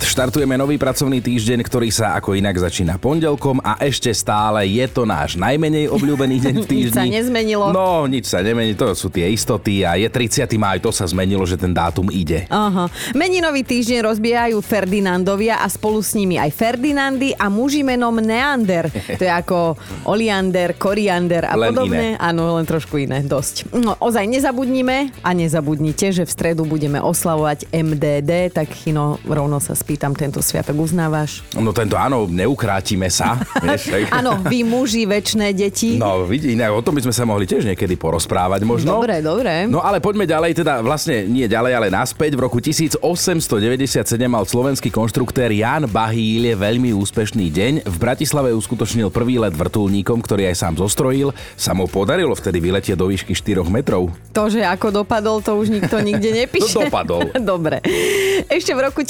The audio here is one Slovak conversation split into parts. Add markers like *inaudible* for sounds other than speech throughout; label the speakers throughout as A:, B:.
A: Štartujeme nový pracovný týždeň, ktorý sa ako inak začína pondelkom a ešte stále je to náš najmenej obľúbený deň v týždni. *laughs*
B: Nič sa nezmenilo.
A: No, nič sa nemení, to sú tie istoty a je 30. máj, to sa zmenilo, že ten dátum ide.
B: Aha. Meninový týždeň rozbiehajú Ferdinandovia a spolu s nimi aj Ferdinandy a muži menom Neander. *laughs* To je ako Oliander, Koriander a
A: Len
B: podobne.
A: iné.
B: Áno, len trošku iné, dosť. No, ozaj nezabudnime a nezabudnite, že v stredu budeme oslavovať MDD, tak Chino, rovno sa spýtam, tento sviatok uznávaš?
A: No tento áno, neukrátime sa. *laughs*
B: Áno, vy muži, väčšie deti.
A: No, vidí, inak o tom by sme sa mohli tiež niekedy porozprávať možno.
B: Dobre, dobre.
A: No ale poďme ďalej, teda vlastne nie ďalej, ale naspäť. V roku 1897 mal slovenský konštruktér Jan Bahíl je veľmi úspešný deň. V Bratislave uskutočnil prvý let vrtulníkom, ktorý aj sám zostrojil. Sa mu podarilo vtedy vyletieť do výšky 4 metrov.
B: To, že ako dopadol, to už nikto nikde *laughs* nepíše.
A: No, dopadol. *laughs*
B: Dobre. Ešte v roku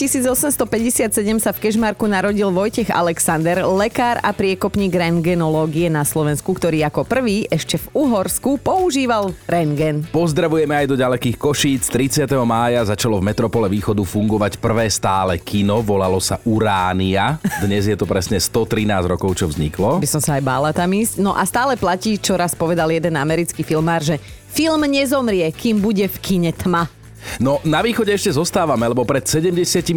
B: 1857 sa v Kežmarku narodil Vojtech Alexander, lekár a priekopník rengenológie na Slovensku, ktorý ako prvý ešte v Uhorsku používal rengen.
A: Pozdravujeme aj do ďalekých Košíc. 30. mája začalo v Metropole Východu fungovať prvé stále kino, volalo sa Uránia. Dnes je to presne 113 rokov, čo vzniklo.
B: By som sa aj bála tam ísť. No a stále platí, čo raz povedal jeden americký filmár, že film nezomrie, kým bude v kine tma.
A: No, na východe ešte zostávame, lebo pred 79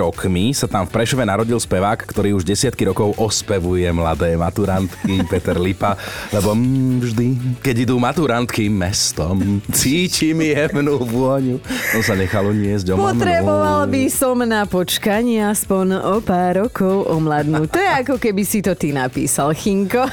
A: rokmi sa tam v Prešove narodil spevák, ktorý už desiatky rokov ospevuje mladé maturantky *laughs* Peter Lipa, lebo mm, vždy, keď idú maturantky mestom, cítim jemnú vôňu. On sa nechal uniesť o
B: Potreboval by som na počkanie aspoň o pár rokov omladnúť. To je ako keby si to ty napísal, Chinko.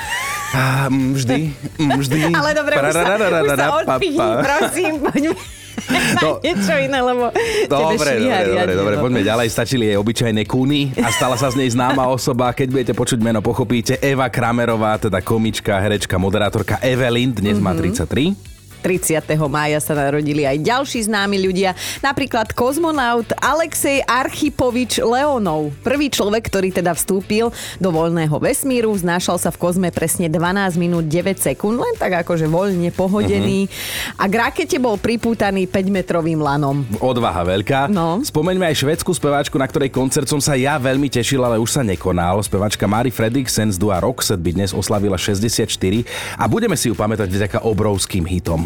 A: A, mm, vždy, mm, vždy. *laughs*
B: Ale dobre, už sa, už sa odpihni, prosím, poďme. *laughs*
A: No.
B: Niečo iné, lebo
A: Dobre, dobre, dobre, dobre,
B: no.
A: poďme ďalej. Stačili jej obyčajné kúny a stala sa z nej známa osoba. Keď budete počuť meno, pochopíte. Eva Kramerová, teda komička, herečka, moderátorka Evelyn, dnes má
B: Mhm.
A: 33.
B: 30. mája sa narodili aj ďalší známi ľudia, napríklad kozmonaut Alexej Archipovič Leonov. Prvý človek, ktorý teda vstúpil do voľného vesmíru, znášal sa v kozme presne 12 minút 9 sekúnd, len tak akože voľne pohodený. A k rakete bol pripútaný 5-metrovým lanom.
A: Odvaha veľká.
B: No.
A: Spomeňme aj švedskú speváčku, na ktorej koncert som sa ja veľmi tešil, ale už sa nekonal. Speváčka Mari Fredriksen z Dua Roxette by dnes oslavila 64 a budeme si ju pamätať vďaka obrovským hitom.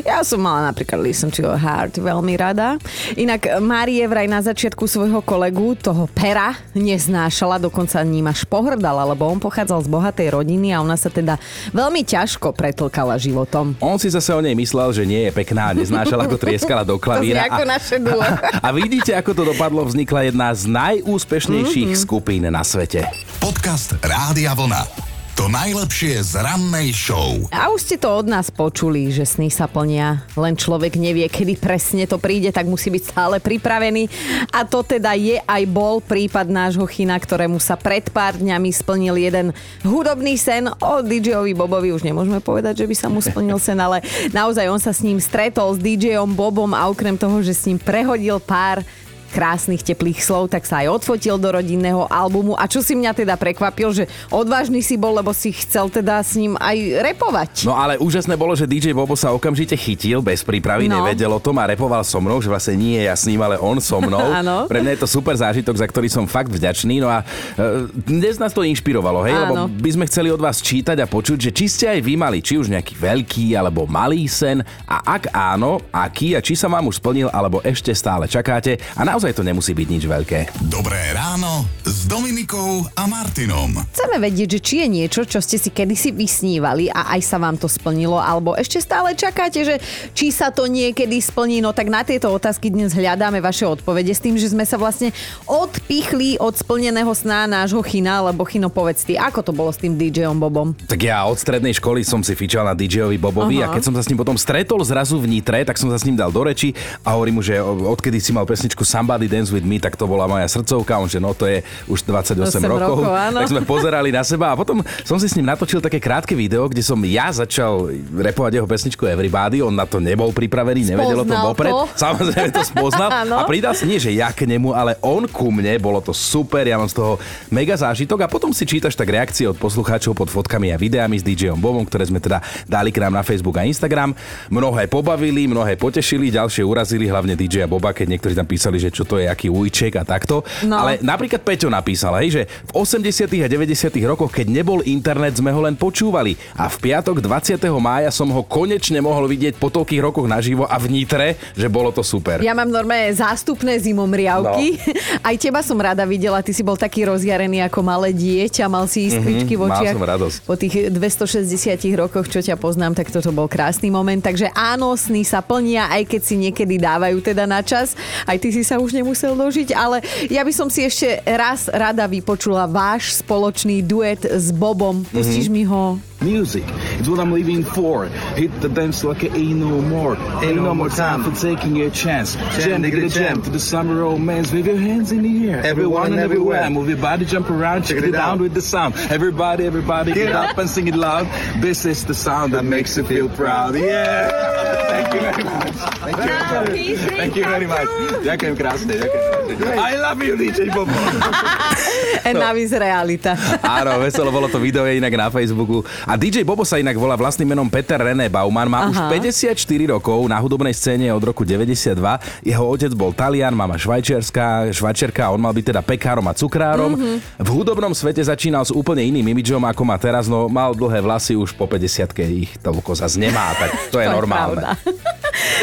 B: Ja som mala napríklad Listen to Your Heart veľmi rada. Inak Márie vraj na začiatku svojho kolegu, toho Pera, neznášala, dokonca ním až pohrdala, lebo on pochádzal z bohatej rodiny a ona sa teda veľmi ťažko pretlkala životom.
A: On si zase o nej myslel, že nie je pekná a neznášala, ako trieskala do *laughs* klavíra.
B: znie ako
A: a,
B: naše duo.
A: a vidíte, ako to dopadlo, vznikla jedna z najúspešnejších
B: Mhm.
A: skupín na svete.
C: Podcast Rádia Vlna. To najlepšie z rannej show.
B: A už ste to od nás počuli, že sny sa plnia, len človek nevie, kedy presne to príde, tak musí byť stále pripravený. A to teda je aj bol prípad nášho chyna, ktorému sa pred pár dňami splnil jeden hudobný sen. O DJ-ovi Bobovi už nemôžeme povedať, že by sa mu splnil sen, ale naozaj on sa s ním stretol s DJ-om Bobom a okrem toho, že s ním prehodil pár krásnych teplých slov, tak sa aj odfotil do rodinného albumu. A čo si mňa teda prekvapil, že odvážny si bol, lebo si chcel teda s ním aj repovať.
A: No ale úžasné bolo, že DJ Bobo sa okamžite chytil, bez prípravy,
B: No.
A: nevedel o tom a repoval so mnou, že vlastne nie ja s ním, ale on so mnou. *laughs* Pre mňa je to super zážitok, za ktorý som fakt vďačný. No a e, dnes nás to inšpirovalo, hej, lebo
B: Áno.
A: by sme chceli od vás čítať a počuť, že či ste aj vy mali, či už nejaký veľký alebo malý sen a ak áno, aký a či sa vám už splnil alebo ešte stále čakáte a naozaj to nemusí byť nič veľké.
C: Dobré ráno s Dominikou a Martinom.
B: Chceme vedieť, že či je niečo, čo ste si kedysi vysnívali a aj sa vám to splnilo, alebo ešte stále čakáte, že či sa to niekedy splní. No tak na tieto otázky dnes hľadáme vaše odpovede s tým, že sme sa vlastne odpichli od splneného sna nášho China, lebo Chino povedz ty, ako to bolo s tým DJom Bobom?
A: Tak ja od strednej školy som si fičal na DJ-ovi Bobovi
B: Aha.
A: a keď som sa s ním potom stretol zrazu v Nitre, tak som sa s ním dal do reči a hovorím mu, že odkedy si mal pesničku Somebody Somebody Dance With Me, tak to bola moja srdcovka, on že no to je už 28 rokov.
B: rokov áno.
A: tak sme pozerali na seba a potom som si s ním natočil také krátke video, kde som ja začal repovať jeho pesničku Everybody, on na to nebol pripravený, nevedel o tom vopred.
B: to. *laughs*
A: Samozrejme to spoznal *laughs* a pridal sa nie, že ja k nemu, ale on ku mne, bolo to super, ja mám z toho mega zážitok a potom si čítaš tak reakcie od poslucháčov pod fotkami a videami s DJom Bobom, ktoré sme teda dali k nám na Facebook a Instagram. Mnohé pobavili, mnohé potešili, ďalšie urazili, hlavne DJ Boba, keď niektorí tam písali, že čo to je, aký ujček a takto.
B: No.
A: Ale napríklad Peťo napísal, hej, že v 80. a 90. rokoch, keď nebol internet, sme ho len počúvali a v piatok 20. mája som ho konečne mohol vidieť po toľkých rokoch naživo a v Nitre, že bolo to super.
B: Ja mám normálne zástupné zimomriavky. No. *laughs* Aj teba som rada videla, ty si bol taký rozjarený ako malé dieťa, mal si iskričky
A: Mhm,
B: v
A: mal
B: očiach.
A: som radosť.
B: Po tých 260 rokoch, čo ťa poznám, tak toto bol krásny moment. Takže áno, sny sa plnia, aj keď si niekedy dávajú teda na čas. Aj ty si sa už nemusel dožiť, ale ja by som si ešte raz rada vypočula váš spoločný duet s Bobom. Pustíš mi ho?
D: Music is what I'm living for. Hit the dance like it ain't no more. Ain't no more time for taking a chance. Jam, nigga, the jam to the summer romance. Wave your hands in the air. Everyone and everywhere. Move your body, jump around, check it down with the sound. Everybody, everybody, get up and sing it loud. This is the sound that makes you feel proud. Yeah! Thank you very much. Thank you very much. Thank you very much. Ďakujem krásne, ďakujem krásne. I love you, DJ Bobo. *laughs*
B: And now is realita.
A: Áno, veselo bolo to video je inak na Facebooku. A DJ Bobo sa inak volá vlastným menom Peter René Bauman, má už
B: Aha.
A: 54 rokov, na hudobnej scéne je od roku 92. Jeho otec bol Talian, mama švajčiarska, švajčiarka, on mal byť teda pekárom a cukrárom.
B: Mhm.
A: V hudobnom svete začínal s úplne iným imidžom, ako má teraz, no mal dlhé vlasy, už po 50 ich toľko zase nemá, tak to je normálne.
B: pravda. *laughs*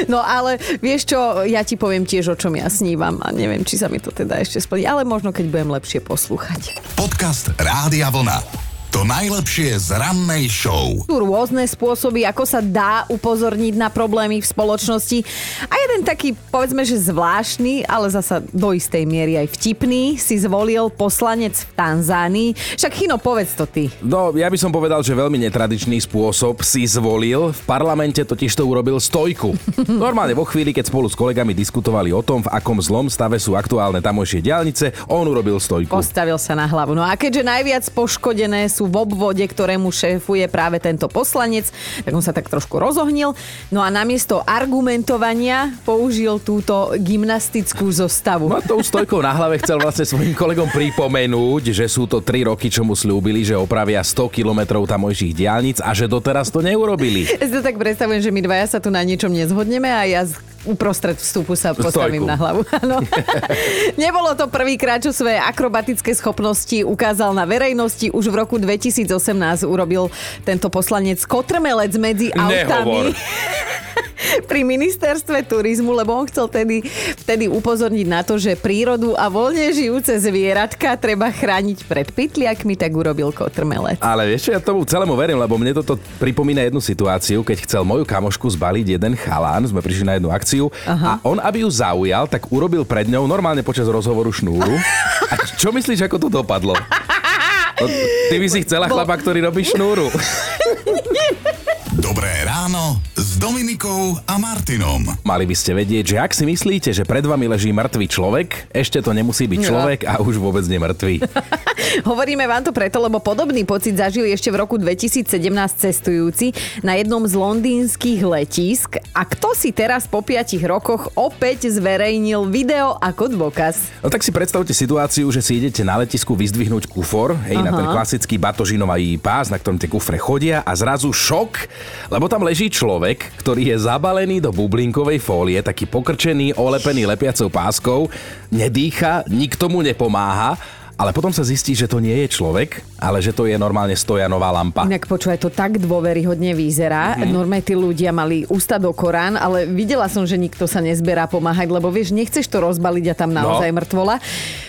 B: No ale vieš čo, ja ti poviem tiež, o čom ja snívam a neviem, či sa mi to teda ešte splní, ale možno keď budem lepšie poslúchať.
C: Podcast Rádia Vlna. To najlepšie z rannej show.
B: Sú rôzne spôsoby, ako sa dá upozorniť na problémy v spoločnosti. A jeden taký, povedzme, že zvláštny, ale zasa do istej miery aj vtipný, si zvolil poslanec v Tanzánii. Však Chino, povedz to ty.
A: No, ja by som povedal, že veľmi netradičný spôsob si zvolil. V parlamente totiž to urobil stojku. *laughs* Normálne vo chvíli, keď spolu s kolegami diskutovali o tom, v akom zlom stave sú aktuálne tamojšie diálnice, on urobil stojku.
B: Postavil sa na hlavu. No a keďže najviac poškodené sú v obvode, ktorému šéfuje práve tento poslanec, tak on sa tak trošku rozohnil. No a namiesto argumentovania použil túto gymnastickú zostavu.
A: No a tou stojkou na hlave chcel vlastne svojim kolegom pripomenúť, že sú to 3 roky, čo mu slúbili, že opravia 100 kilometrov tamojších diálnic a že doteraz to neurobili.
B: Ja *laughs* si to tak predstavujem, že my dvaja sa tu na niečom nezhodneme a ja uprostred vstupu sa postavím
A: Stojku.
B: na hlavu. *laughs* Áno. *laughs* Nebolo to prvýkrát, čo svoje akrobatické schopnosti ukázal na verejnosti. Už v roku 2018 urobil tento poslanec kotrmelec medzi
A: Nehovor. *laughs*
B: pri ministerstve turizmu, lebo on chcel tedy, vtedy upozorniť na to, že prírodu a voľne žijúce zvieratka treba chrániť pred pytliakmi, tak urobil kotrmelec.
A: Ale vieš čo, ja tomu celému verím, lebo mne toto pripomína jednu situáciu, keď chcel moju kamošku zbaliť jeden chalán, sme prišli na jednu akciu Aha. a on, aby ju zaujal, tak urobil pred ňou normálne počas rozhovoru šnúru. A čo myslíš, ako to dopadlo? No, ty by si chcela chlapa, ktorý robí šnúru.
C: Dobré ráno Dominikou a Martinom.
A: Mali by ste vedieť, že ak si myslíte, že pred vami leží mŕtvý človek, ešte to nemusí byť
B: No.
A: človek a už vôbec nemrtvý. *laughs*
B: Hovoríme vám to preto, lebo podobný pocit zažili ešte v roku 2017 cestujúci na jednom z londýnskych letísk. A kto si teraz po 5 rokoch opäť zverejnil video ako dôkaz?
A: No tak si predstavte situáciu, že si idete na letisku vyzdvihnúť kufor, hej, na ten klasický batožinový pás, na ktorom tie kufre chodia a zrazu šok, lebo tam leží človek, ktorý je zabalený do bublinkovej fólie, taký pokrčený, olepený lepiacou páskou, nedýcha, nikto mu nepomáha, ale potom sa zistí, že to nie je človek, ale že to je normálne stojanová lampa.
B: Inak počúvaj, to tak dôveryhodne vyzerá. Mm-hmm. Normálne tí ľudia mali ústa do Korán, ale videla som, že nikto sa nezberá pomáhať, lebo vieš, nechceš to rozbaliť a tam naozaj
A: No.
B: mŕtvola.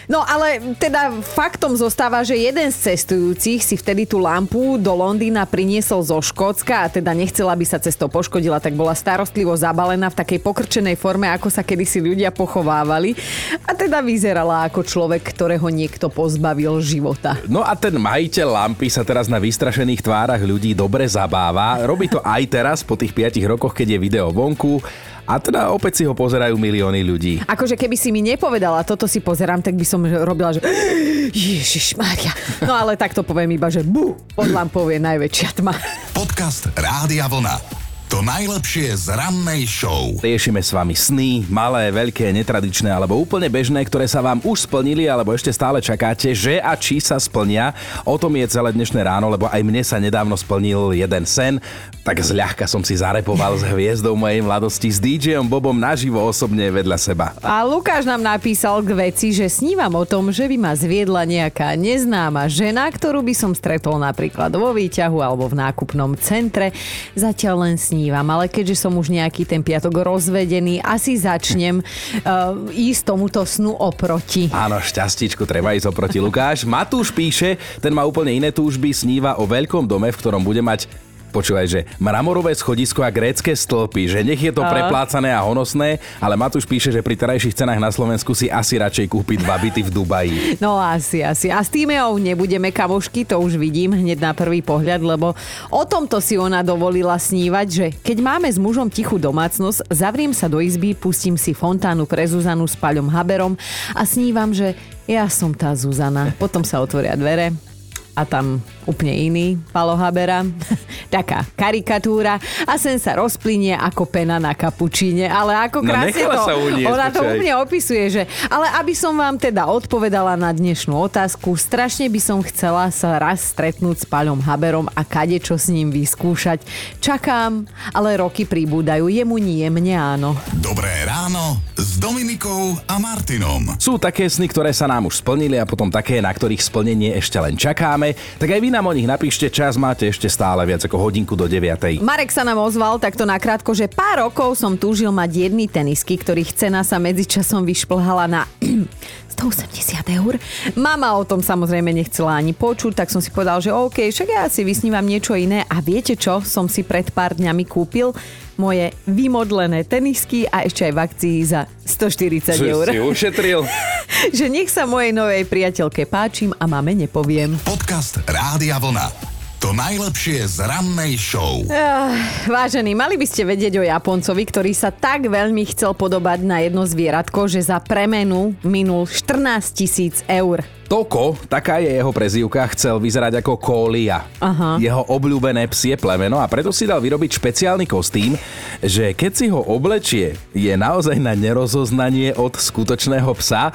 B: No ale teda faktom zostáva, že jeden z cestujúcich si vtedy tú lampu do Londýna priniesol zo Škótska a teda nechcela, aby sa cestou poškodila, tak bola starostlivo zabalená v takej pokrčenej forme, ako sa kedysi ľudia pochovávali. A teda vyzerala ako človek, ktorého niekto pozbavil života.
A: No a ten majiteľ lampy sa teraz na vystrašených tvárach ľudí dobre zabáva. Robí to aj teraz, po tých 5 rokoch, keď je video vonku. A teda opäť si ho pozerajú milióny ľudí.
B: Akože keby si mi nepovedala, toto si pozerám, tak by som robila, že *gasps* Ježiš Maria. No ale takto poviem iba, že bu, pod lampou je najväčšia tma.
C: Podcast Rádia Vlna. To najlepšie z rannej show.
A: Riešime s vami sny, malé, veľké, netradičné alebo úplne bežné, ktoré sa vám už splnili alebo ešte stále čakáte, že a či sa splnia. O tom je celé dnešné ráno, lebo aj mne sa nedávno splnil jeden sen. Tak zľahka som si zarepoval s hviezdou mojej mladosti s DJom Bobom naživo osobne vedľa seba.
B: A Lukáš nám napísal k veci, že snívam o tom, že by ma zviedla nejaká neznáma žena, ktorú by som stretol napríklad vo výťahu alebo v nákupnom centre. Zatiaľ len snívam snívam, ale keďže som už nejaký ten piatok rozvedený, asi začnem uh, ísť tomuto snu oproti.
A: Áno, šťastíčku treba ísť oproti. Lukáš, Matúš píše, ten má úplne iné túžby, sníva o veľkom dome, v ktorom bude mať počúvaj, že mramorové schodisko a grécké stĺpy, že nech je to preplácané a honosné, ale Matúš píše, že pri terajších cenách na Slovensku si asi radšej kúpi dva byty v Dubaji. *laughs*
B: No asi, asi. A s tým nebudeme kamošky, to už vidím hneď na prvý pohľad, lebo o tomto si ona dovolila snívať, že keď máme s mužom tichú domácnosť, zavriem sa do izby, pustím si fontánu pre Zuzanu s Paľom Haberom a snívam, že ja som tá Zuzana. Potom sa otvoria dvere a tam úplne iný Palo Habera. *laughs* Taká karikatúra a sen sa rozplynie ako pena na kapučíne. Ale ako
A: No,
B: krásne
A: nechala
B: to,
A: sa uniesť,
B: ona to úplne opisuje, že ale aby som vám teda odpovedala na dnešnú otázku, strašne by som chcela sa raz stretnúť s Paľom Haberom a kade čo s ním vyskúšať. Čakám, ale roky pribúdajú. Jemu nie, mne áno.
C: Dobré ráno s Dominikou a Martinom.
A: Sú také sny, ktoré sa nám už splnili a potom také, na ktorých splnenie ešte len čakáme. Tak aj vy nám o nich napíšte, čas máte ešte stále viac ako hodinku do 9.
B: Marek sa nám ozval takto nakrátko, že pár rokov som túžil mať jedny tenisky, ktorých cena sa medzičasom vyšplhala na *clears throat* 180 eur. Mama o tom samozrejme nechcela ani počuť, tak som si povedal, že OK, však ja si vysnívam niečo iné. A viete čo som si pred pár dňami kúpil? Moje vymodlené tenisky a ešte aj v akcii za 140
A: Že
B: eur.
A: si ušetril. *laughs*
B: že nech sa mojej novej priateľke páčim a máme nepoviem.
C: Podcast Rádia Vlna. To najlepšie z rannej show.
B: Ah, vážení, mali by ste vedieť o Japoncovi, ktorý sa tak veľmi chcel podobať na jedno zvieratko, že za premenu minul 14 tisíc eur.
A: Toko, taká je jeho prezývka, chcel vyzerať ako Kólia.
B: Aha.
A: Jeho obľúbené psie plemeno a preto si dal vyrobiť špeciálny kostým, že keď si ho oblečie, je naozaj na nerozoznanie od skutočného psa.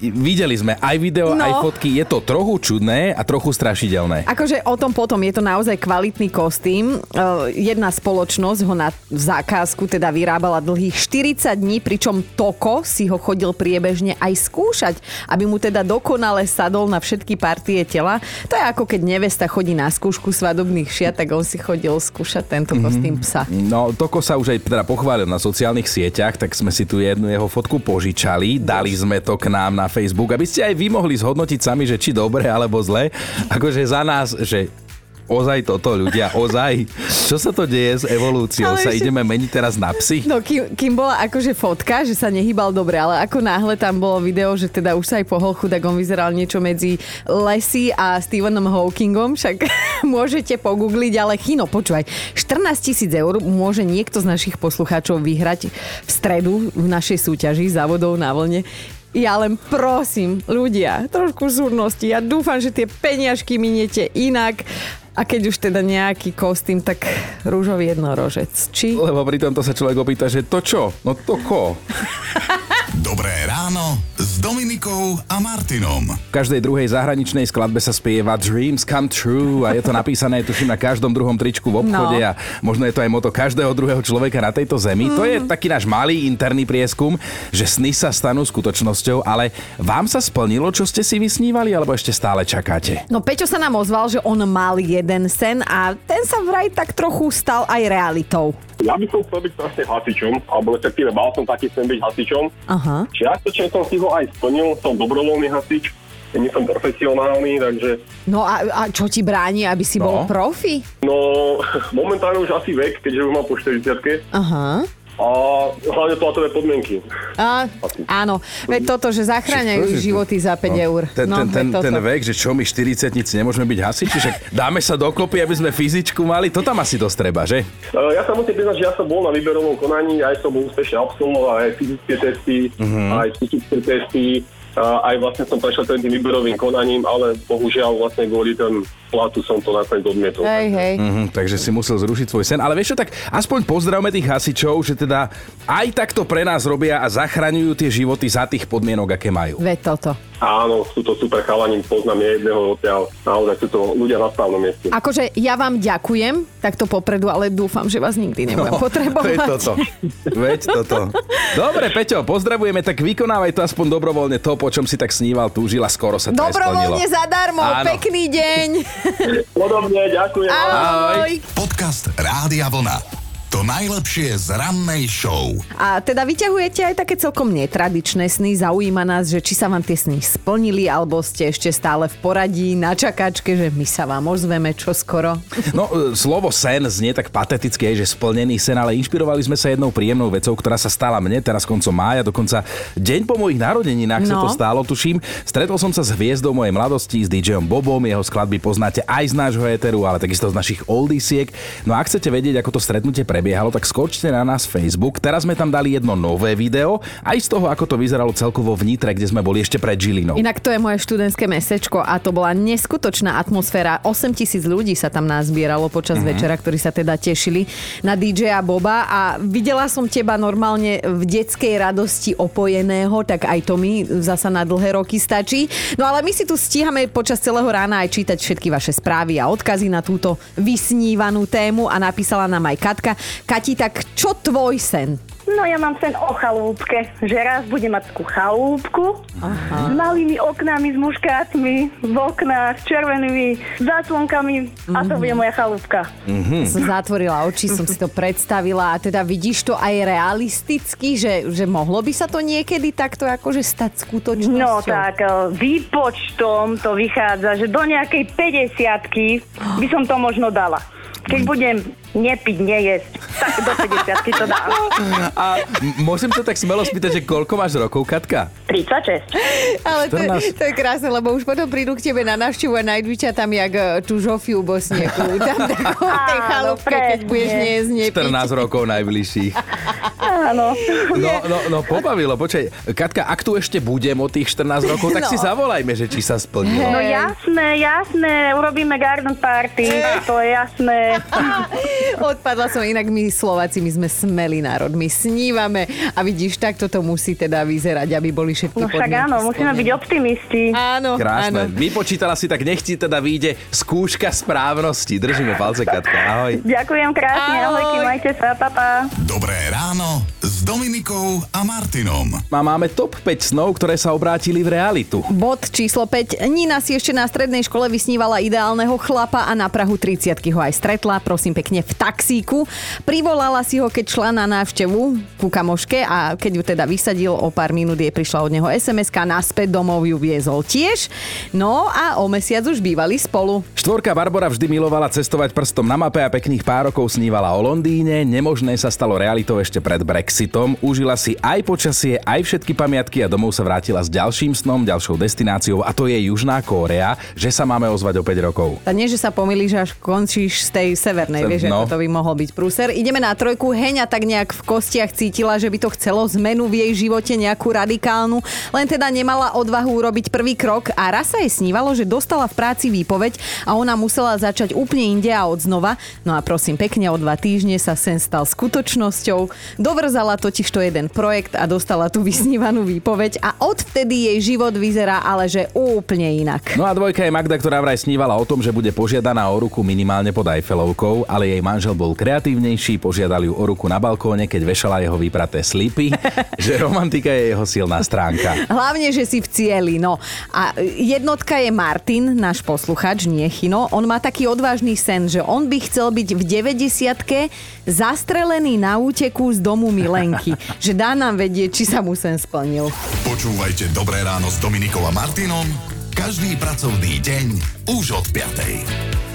A: Videli sme aj video,
B: No.
A: aj fotky, je to trochu čudné a trochu strašidelné.
B: Akože o tom potom je to naozaj kvalitný kostým. Uh, Jedna spoločnosť ho na zákazku teda vyrábala dlhých 40 dní, pričom Toko si ho chodil priebežne aj skúšať, aby mu teda dokonale sadol na všetky partie tela. To je ako keď nevesta chodí na skúšku svadobných šiat, tak on si chodil skúšať tento kostým psa.
A: No, Toko sa už aj teda pochválil na sociálnych sieťach, tak sme si tu jednu jeho fotku požičali, dali sme to k nám na Facebook, aby ste aj vy mohli zhodnotiť sami, že či dobre alebo zle. Akože za nás, že ozaj toto ľudia, ozaj. Čo sa to deje s evolúciou?
B: Ale
A: Sa
B: ešte-
A: ideme meniť teraz na psy?
B: No, kým, kým bola akože fotka, že sa nehýbal dobre, ale ako náhle tam bolo video, že teda už sa aj pohol chudák, on vyzeral niečo medzi Lesy a Stephenom Hawkingom, však *laughs* môžete pogoogliť, ale chino, počúvaj, 14 tisíc eur môže niekto z našich poslucháčov vyhrať v stredu v našej súťaži závodov na vlne. Ja len prosím, ľudia, trošku zúrnosti. Ja dúfam, že tie peniažky miniete inak. A keď už teda nejaký kostým, tak rúžový jednorožec. Či?
A: Lebo pri tomto sa človek opýta, že to čo? No to ko? *laughs*
C: Dobré ráno s Dominikou a Martinom.
A: V každej druhej zahraničnej skladbe sa spieva Dreams come true a je to napísané, tuším, na každom druhom tričku v obchode
B: No.
A: a možno je to aj moto každého druhého človeka na tejto zemi. To je taký náš malý interný prieskum, že sny sa stanú skutočnosťou, ale vám sa splnilo, čo ste si vysnívali, alebo ešte stále čakáte?
B: No Peťo sa nám ozval, že on mal jeden sen a ten sa vraj tak trochu stal aj realitou.
E: Ja by som chcel byť strašne hasičom, alebo respektíve mal som taký sen byť hasičom.
B: Aha.
E: Čiastočne som si ho aj splnil, som dobrovoľný hasič, nie som profesionálny, takže
B: No a, a čo ti bráni, aby si bol
A: No.
B: profi?
E: no *laughs* momentálne už asi vek, keďže už mám po 40
B: Aha.
E: A hlavne platové podmienky.
B: A, áno, veď toto, že zachráňajú
A: Čo-
B: životy za 5 eur.
A: Ten,
B: no,
A: ten, ten, ten vek, že čo my 40 nemôžeme byť hasiči, však dáme sa dokopy, aby sme fyzičku mali, to tam asi dosť treba, že?
E: E, Ja sa musím priznať, že ja som bol na výberovom konaní, aj som bol úspešne absolvoval aj fyzické testy, aj psychické testy, a aj vlastne som prešiel tým výberovým konaním, ale bohužiaľ vlastne kvôli ten platu som to nakoniec odmietol.
B: Hej, hej.
A: Mhm, takže si musel zrušiť svoj sen. Ale vieš čo, tak aspoň pozdravme tých hasičov, že teda aj takto pre nás robia a zachraňujú tie životy za tých podmienok, aké majú.
B: Veď toto.
E: Áno, sú to super chalani, poznám jedného odtiaľ, naozaj sú to ľudia na správnom mieste.
B: Akože ja vám ďakujem takto popredu, ale dúfam, že vás nikdy nebudem potrebovať.
A: Veď toto. Veď toto. Dobre, Peťo, pozdravujeme, tak vykonávaj to aspoň dobrovoľne to, po čom si tak sníval, túžil a skoro sa to.
B: Dobrovoľne zadarmo,
A: Áno.
B: pekný deň. *laughs*
E: Podobne, ďakujem.
B: Ahoj.
C: Podcast Rádia Vlna. To najlepšie z rannej show.
B: A teda vyťahujete aj také celkom netradičné sny. Zaujíma nás, že či sa vám tie sny splnili, alebo ste ešte stále v poradí na čakačke, že my sa vám ozveme čo skoro. *laughs*
A: No, e, slovo sen znie tak pateticky, že splnený sen, ale inšpirovali sme sa jednou príjemnou vecou, ktorá sa stala mne teraz koncom mája, dokonca deň po mojich narodeninách sa
B: No.
A: to stálo, tuším. Stretol som sa s hviezdou mojej mladosti, s DJom Bobom, jeho skladby poznáte aj z nášho éteru, ale takisto z našich oldisiek. No a ak chcete vedieť, ako to stretnutie prebiehalo, tak skočte na nás Facebook. Teraz sme tam dali jedno nové video, aj z toho, ako to vyzeralo celkovo v Nitre, kde sme boli ešte pred Žilinou.
B: Inak to je moje študentské mesečko a to bola neskutočná atmosféra. 8 tisíc ľudí sa tam nazbieralo počas večera, ktorí sa teda tešili na DJ a Boba a videla som teba normálne v detskej radosti opojeného, tak aj to mi zasa na dlhé roky stačí. No ale my si tu stíhame počas celého rána aj čítať všetky vaše správy a odkazy na túto vysnívanú tému a napísala nám aj Katka. Kati, tak čo tvoj sen?
F: No ja mám sen o chalúbke, že raz budem mať takú chalúbku s malými oknami, s muškátmi, v oknách, s červenými záclonkami a to bude moja chalúbka.
B: Som zatvorila oči, som si to predstavila a teda vidíš to aj realisticky, že, že mohlo by sa to niekedy takto akože stať skutočnosťou?
F: No tak e, výpočtom to vychádza, že do nejakej 50 by som to možno dala. Keď budem nepiť, nejesť, tak do 50 to dám.
A: A môžem sa tak smelo spýtať, že koľko máš rokov, Katka?
F: 36.
B: Ale to, je-
A: 14.
B: to je krásne, lebo už potom prídu k tebe na návštevu a nájdu ťa tam jak e, tú Žofiu Bosnieku. Tam *laughs* takú tej chalúbke, keď budeš nejesť, nepiť.
A: 14 rokov najbližších. *laughs*
F: Áno.
A: No, no, no pobavilo, počkaj. Katka, ak tu ešte budem od tých 14 rokov, tak
B: No.
A: si zavolajme, že či sa splnilo.
F: No jasné, jasné, urobíme garden party, to je jasné. *laughs*
B: Odpadla som inak my Slováci, my sme smelý národ, my snívame a vidíš, takto to musí teda vyzerať, aby boli všetky
F: No však áno, musíme byť optimisti.
B: Áno,
A: Krásne.
B: áno.
A: Vypočítala si, tak nech ti teda vyjde skúška správnosti. Držíme palce, Katka. Ahoj.
F: Ďakujem krásne,
B: Ahoj.
F: ahojky, majte sa, papa.
C: Dobré ráno s Dominikou a Martinom.
A: A máme top 5 snov, ktoré sa obrátili v realitu.
B: Bod číslo 5. Nina si ešte na strednej škole vysnívala ideálneho chlapa a na Prahu 30 ho aj stretla, prosím pekne, v taxíku. Privolala si ho, keď šla na návštevu ku kamoške a keď ju teda vysadil, o pár minút jej prišla od neho sms naspäť domov ju viezol tiež. No a o mesiac už bývali spolu.
A: Štvorka Barbara vždy milovala cestovať prstom na mape a pekných pár rokov snívala o Londýne. Nemožné sa stalo realitou ešte pred Brexitom. Užila si aj počasie, aj všetky pamiatky a domov sa vrátila s ďalším snom, ďalšou destináciou a to je Južná Kórea, že sa máme ozvať o 5 rokov.
B: A nie, že sa pomýliš, až končíš z tej severnej,
A: Se-
B: vieš,
A: no.
B: ako to by mohol byť prúser. Ideme na trojku. Heňa tak nejak v kostiach cítila, že by to chcelo zmenu v jej živote nejakú radikálnu, len teda nemala odvahu urobiť prvý krok a raz sa jej snívalo, že dostala v práci výpoveď a ona musela začať úplne inde a od znova. No a prosím pekne, o dva týždne sa sen stal skutočnosťou. Dovrzala totiž to jeden projekt a dostala tú vysnívanú výpoveď a odvtedy jej život vyzerá ale že úplne inak.
A: No a dvojka je Magda, ktorá vraj snívala o tom, že bude požiadaná o ruku minimálne pod Eiffelovkou, ale jej manžel bol kreatívnejší, požiadal ju o ruku na balkóne, keď vešala jeho vypraté slipy, *laughs* že romantika je jeho silná stránka.
B: Hlavne, že si v cieli. No a jednotka je Martin, náš posluchač, nie Chino. On má taký odvážny sen, že on by chcel byť v 90 zastrelený na úteku z domu milenky. *laughs* že dá nám vedieť, či sa mu sen splnil.
C: Počúvajte Dobré ráno s Dominikou a Martinom každý pracovný deň už od 5.